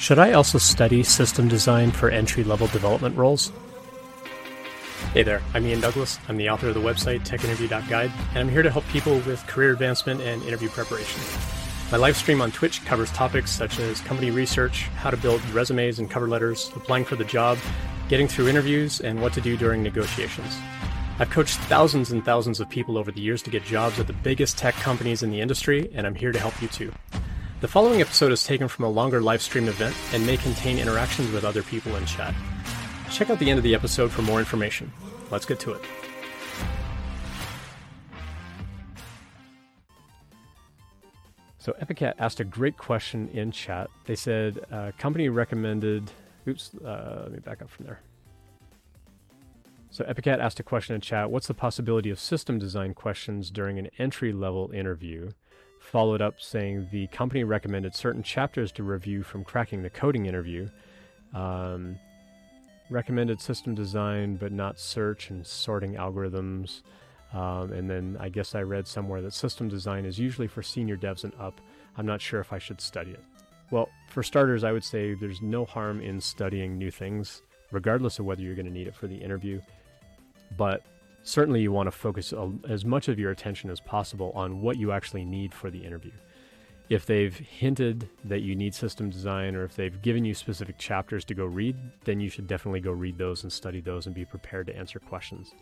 Should I also study system design for entry level development roles? Hey there, I'm Ian Douglas. I'm the author of the website techinterview.guide, and I'm here to help people with career advancement and interview preparation. My live stream on Twitch covers topics such as company research, how to build resumes and cover letters, applying for the job, getting through interviews, and what to do during negotiations. I've coached thousands and thousands of people over the years to get jobs at the biggest tech companies in the industry, and I'm here to help you too. The following episode is taken from a longer live stream event and may contain interactions with other people in chat. Check out the end of the episode for more information. Let's get to it. So Epicat asked a great question in chat. They said, uh, company recommended. Oops, uh, let me back up from there. So Epicat asked a question in chat. What's the possibility of system design questions during an entry level interview? Followed up saying the company recommended certain chapters to review from cracking the coding interview. Um, recommended system design, but not search and sorting algorithms. Um, and then I guess I read somewhere that system design is usually for senior devs and up. I'm not sure if I should study it. Well, for starters, I would say there's no harm in studying new things, regardless of whether you're going to need it for the interview. But certainly, you want to focus as much of your attention as possible on what you actually need for the interview. If they've hinted that you need system design or if they've given you specific chapters to go read, then you should definitely go read those and study those and be prepared to answer questions.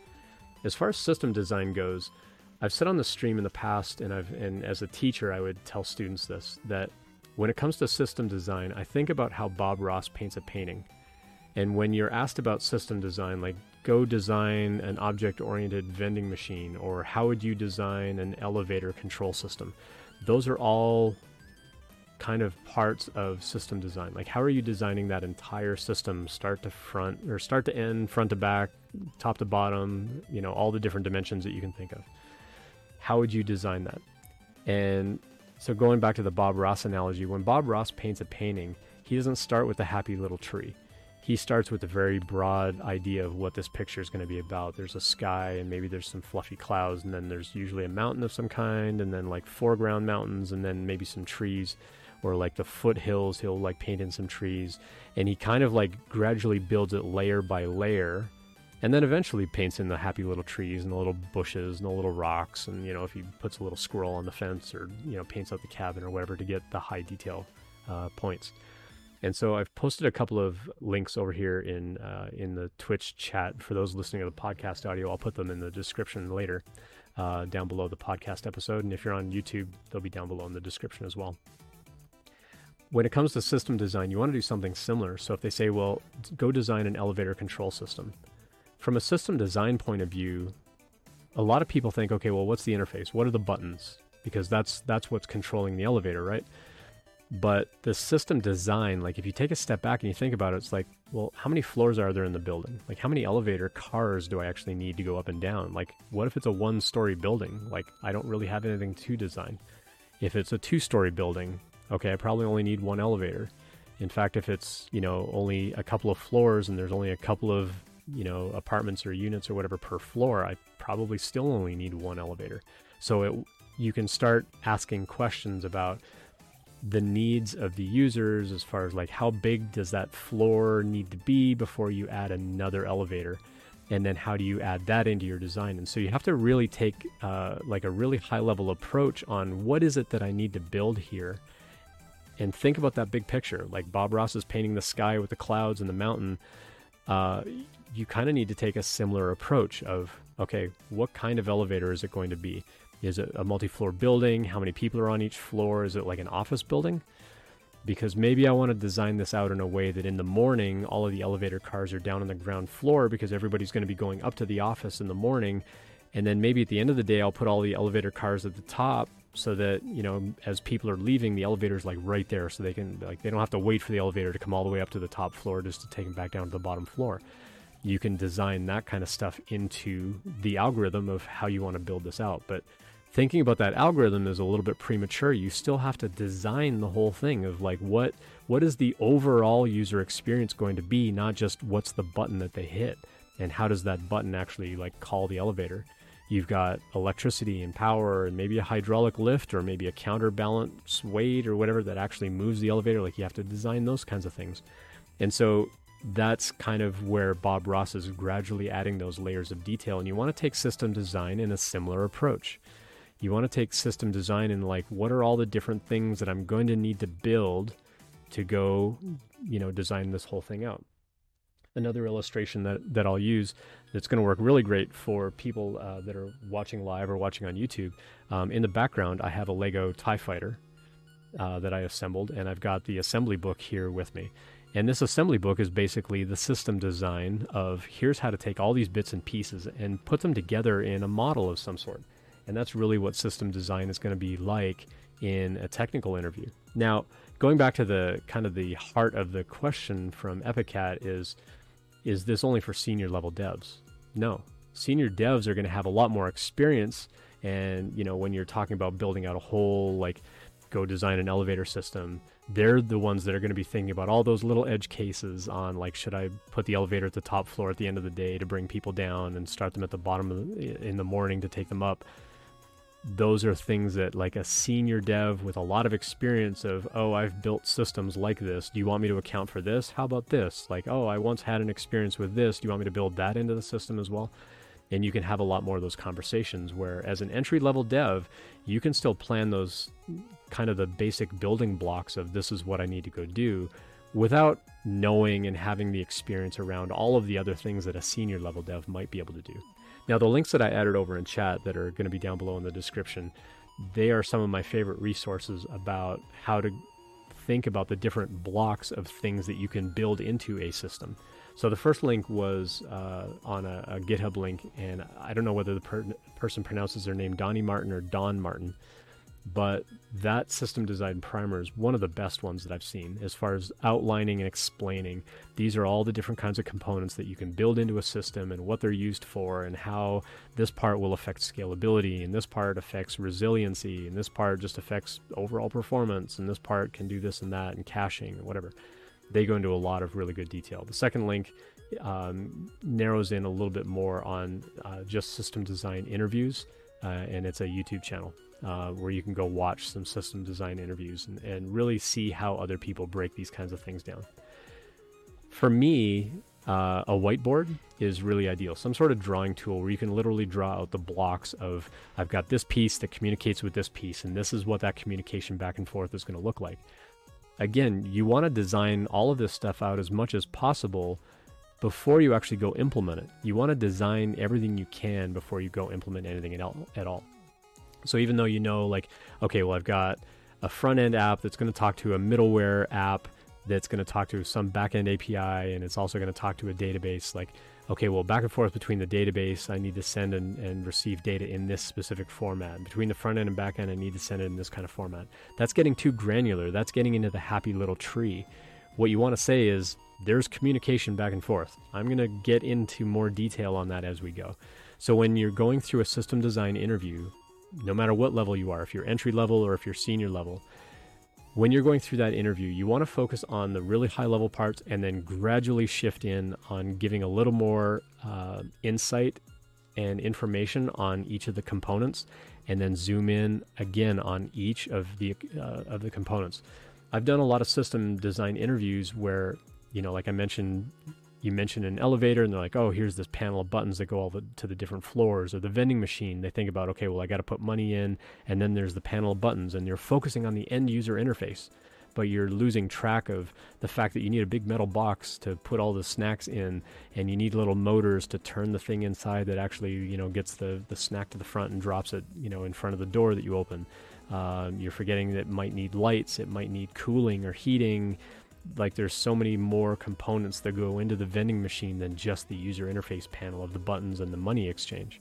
As far as system design goes, I've said on the stream in the past, and I've and as a teacher, I would tell students this that when it comes to system design, I think about how Bob Ross paints a painting. And when you're asked about system design, like go design an object-oriented vending machine, or how would you design an elevator control system, those are all kind of parts of system design. Like, how are you designing that entire system, start to front, or start to end, front to back, top to bottom, you know, all the different dimensions that you can think of? How would you design that? And so, going back to the Bob Ross analogy, when Bob Ross paints a painting, he doesn't start with a happy little tree. He starts with a very broad idea of what this picture is going to be about. There's a sky, and maybe there's some fluffy clouds, and then there's usually a mountain of some kind, and then like foreground mountains, and then maybe some trees or like the foothills he'll like paint in some trees and he kind of like gradually builds it layer by layer and then eventually paints in the happy little trees and the little bushes and the little rocks and you know if he puts a little squirrel on the fence or you know paints out the cabin or whatever to get the high detail uh, points and so I've posted a couple of links over here in uh, in the Twitch chat for those listening to the podcast audio. I'll put them in the description later, uh, down below the podcast episode. And if you're on YouTube, they'll be down below in the description as well when it comes to system design, you want to do something similar. So if they say, well, go design an elevator control system. From a system design point of view, a lot of people think, okay, well, what's the interface? What are the buttons? Because that's that's what's controlling the elevator, right? But the system design, like if you take a step back and you think about it, it's like, well, how many floors are there in the building? Like how many elevator cars do I actually need to go up and down? Like what if it's a one-story building? Like I don't really have anything to design. If it's a two-story building, okay, I probably only need one elevator. In fact, if it's, you know, only a couple of floors and there's only a couple of, you know, apartments or units or whatever per floor, I probably still only need one elevator. So it, you can start asking questions about the needs of the users as far as like how big does that floor need to be before you add another elevator and then how do you add that into your design and so you have to really take uh, like a really high level approach on what is it that i need to build here and think about that big picture. Like Bob Ross is painting the sky with the clouds and the mountain. Uh, you kind of need to take a similar approach of okay, what kind of elevator is it going to be? Is it a multi-floor building? How many people are on each floor? Is it like an office building? Because maybe I want to design this out in a way that in the morning all of the elevator cars are down on the ground floor because everybody's going to be going up to the office in the morning. And then maybe at the end of the day, I'll put all the elevator cars at the top so that you know as people are leaving the elevator's like right there so they can like they don't have to wait for the elevator to come all the way up to the top floor just to take them back down to the bottom floor you can design that kind of stuff into the algorithm of how you want to build this out but thinking about that algorithm is a little bit premature you still have to design the whole thing of like what what is the overall user experience going to be not just what's the button that they hit and how does that button actually like call the elevator You've got electricity and power and maybe a hydraulic lift or maybe a counterbalance weight or whatever that actually moves the elevator. Like you have to design those kinds of things. And so that's kind of where Bob Ross is gradually adding those layers of detail. And you want to take system design in a similar approach. You want to take system design and like, what are all the different things that I'm going to need to build to go, you know, design this whole thing out? Another illustration that, that I'll use that's going to work really great for people uh, that are watching live or watching on YouTube. Um, in the background, I have a Lego TIE fighter uh, that I assembled, and I've got the assembly book here with me. And this assembly book is basically the system design of here's how to take all these bits and pieces and put them together in a model of some sort. And that's really what system design is going to be like in a technical interview. Now, going back to the kind of the heart of the question from Epicat is is this only for senior level devs? No. Senior devs are going to have a lot more experience and, you know, when you're talking about building out a whole like go design an elevator system, they're the ones that are going to be thinking about all those little edge cases on like should I put the elevator at the top floor at the end of the day to bring people down and start them at the bottom the, in the morning to take them up. Those are things that like a senior dev with a lot of experience of, oh, I've built systems like this. Do you want me to account for this? How about this? Like, oh, I once had an experience with this. Do you want me to build that into the system as well? and you can have a lot more of those conversations where as an entry level dev you can still plan those kind of the basic building blocks of this is what i need to go do without knowing and having the experience around all of the other things that a senior level dev might be able to do. Now the links that i added over in chat that are going to be down below in the description they are some of my favorite resources about how to think about the different blocks of things that you can build into a system. So the first link was uh, on a, a, GitHub link, and I don't know whether the per- person pronounces their name Donnie Martin or Don Martin, but that system design primer is one of the best ones that I've seen as far as outlining and explaining. These are all the different kinds of components that you can build into a system and what they're used for, and how this part will affect scalability, and this part affects resiliency, and this part just affects overall performance, and this part can do this and that, and caching or whatever they go into a lot of really good detail. The second link um, narrows in a little bit more on uh, just system design interviews, uh, and it's a YouTube channel uh, where you can go watch some system design interviews and, and, really see how other people break these kinds of things down. For me, uh, a whiteboard is really ideal. Some sort of drawing tool where you can literally draw out the blocks of I've got this piece that communicates with this piece, and this is what that communication back and forth is going to look like again, you want to design all of this stuff out as much as possible before you actually go implement it. You want to design everything you can before you go implement anything at all. So even though you know, like, okay, well, I've got a front end app that's going to talk to a middleware app that's going to talk to some backend API and it's also going to talk to a database, like, okay, well, back and forth between the database, I need to send and, and receive data in this specific format. Between the front end and back end, I need to send it in this kind of format. That's getting too granular. That's getting into the happy little tree. What you want to say is there's communication back and forth. I'm going to get into more detail on that as we go. So when you're going through a system design interview, no matter what level you are, if you're entry level or if you're senior level, when you're going through that interview, you want to focus on the really high level parts and then gradually shift in on giving a little more uh, insight and information on each of the components, and then zoom in again on each of the uh, of the components. I've done a lot of system design interviews where, you know, like I mentioned, you mention an elevator and they're like, oh, here's this panel of buttons that go all the, to the different floors, or the vending machine. They think about, okay, well, I got to put money in, and then there's the panel of buttons, and you're focusing on the end user interface, but you're losing track of the fact that you need a big metal box to put all the snacks in, and you need little motors to turn the thing inside that actually, you know, gets the, the snack to the front and drops it, you know, in front of the door that you open. Um, you're forgetting that it might need lights, it might need cooling or heating like there's so many more components that go into the vending machine than just the user interface panel of the buttons and the money exchange.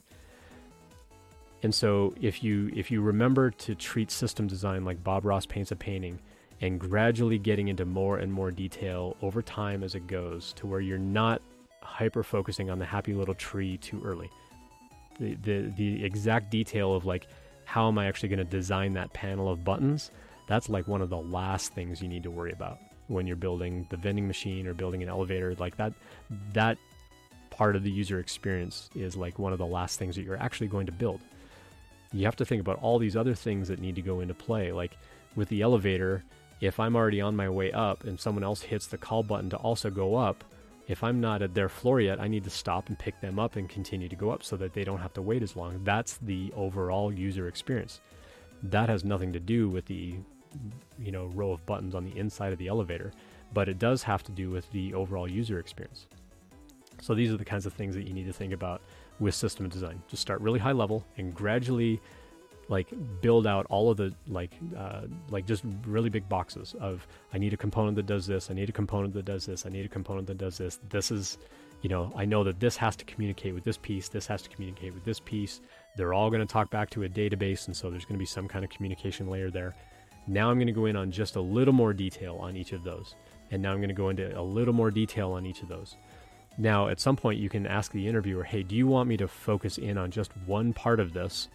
And so if you if you remember to treat system design like Bob Ross paints a painting and gradually getting into more and more detail over time as it goes to where you're not hyper focusing on the happy little tree too early. The the the exact detail of like how am I actually going to design that panel of buttons? That's like one of the last things you need to worry about when you're building the vending machine or building an elevator like that that part of the user experience is like one of the last things that you're actually going to build. You have to think about all these other things that need to go into play. Like with the elevator, if I'm already on my way up and someone else hits the call button to also go up, if I'm not at their floor yet, I need to stop and pick them up and continue to go up so that they don't have to wait as long. That's the overall user experience. That has nothing to do with the you know row of buttons on the inside of the elevator, but it does have to do with the overall user experience. So these are the kinds of things that you need to think about with system design. Just start really high level and gradually like build out all of the like uh, like just really big boxes of I need a component that does this, I need a component that does this, I need a component that does this. This is, you know, I know that this has to communicate with this piece, this has to communicate with this piece. They're all going to talk back to a database, and so there's going to be some kind of communication layer there. Now I'm going to go in on just a little more detail on each of those, and now I'm going to go into a little more detail on each of those. Now, at some point, you can ask the interviewer, "Hey, do you want me to focus in on just one part of this?"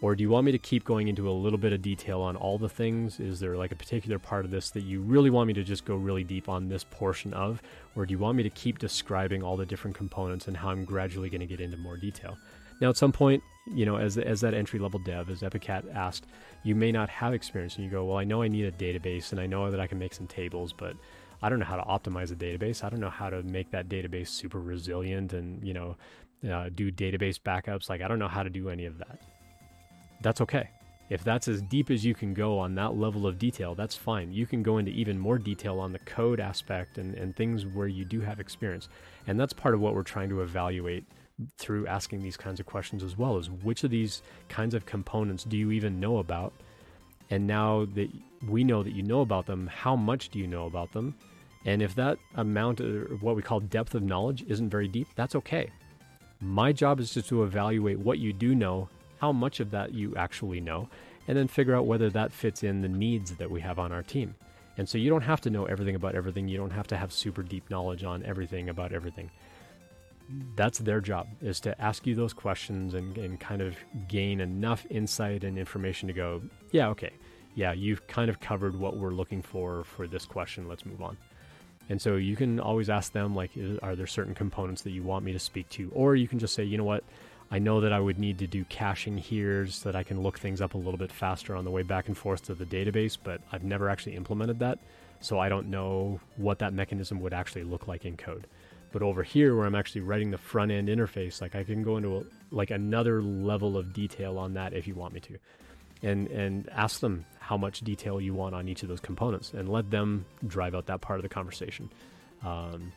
Or do you want me to keep going into a little bit of detail on all the things? Is there like a particular part of this that you really want me to just go really deep on this portion of? Or do you want me to keep describing all the different components and how I'm gradually going to get into more detail? Now, at some point, you know, as, as that entry level dev, as Epiccat asked, you may not have experience and you go, well, I know I need a database and I know that I can make some tables, but I don't know how to optimize a database. I don't know how to make that database super resilient and, you know, uh, do database backups. Like, I don't know how to do any of that that's okay. If that's as deep as you can go on that level of detail, that's fine. You can go into even more detail on the code aspect and, and things where you do have experience. And that's part of what we're trying to evaluate through asking these kinds of questions as well is which of these kinds of components do you even know about? And now that we know that you know about them, how much do you know about them? And if that amount of what we call depth of knowledge isn't very deep, that's okay. My job is just to evaluate what you do know how much of that you actually know, and then figure out whether that fits in the needs that we have on our team. And so you don't have to know everything about everything. You don't have to have super deep knowledge on everything about everything. That's their job is to ask you those questions and, and kind of gain enough insight and information to go, yeah, okay, yeah, you've kind of covered what we're looking for for this question. Let's move on. And so you can always ask them, like, are there certain components that you want me to speak to? Or you can just say, you know what, I know that I would need to do caching here so that I can look things up a little bit faster on the way back and forth to the database, but I've never actually implemented that. So I don't know what that mechanism would actually look like in code. But over here, where I'm actually writing the front end interface, like I can go into a, like another level of detail on that if you want me to, and and ask them how much detail you want on each of those components, and let them drive out that part of the conversation. Um,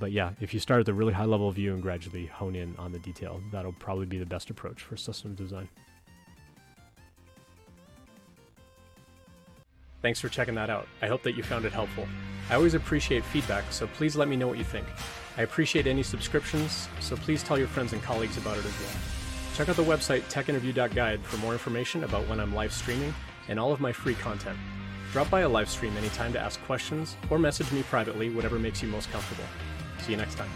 but yeah, if you start at the really high level view and gradually hone in on the detail, that'll probably be the best approach for system design. Thanks for checking that out. I hope that you found it helpful. I always appreciate feedback, so please let me know what you think. I appreciate any subscriptions, so please tell your friends and colleagues about it as well. Check out the website techinterview.guide for more information about when I'm live streaming and all of my free content. Drop by a live stream anytime to ask questions or message me privately, whatever makes you most comfortable. See you next time.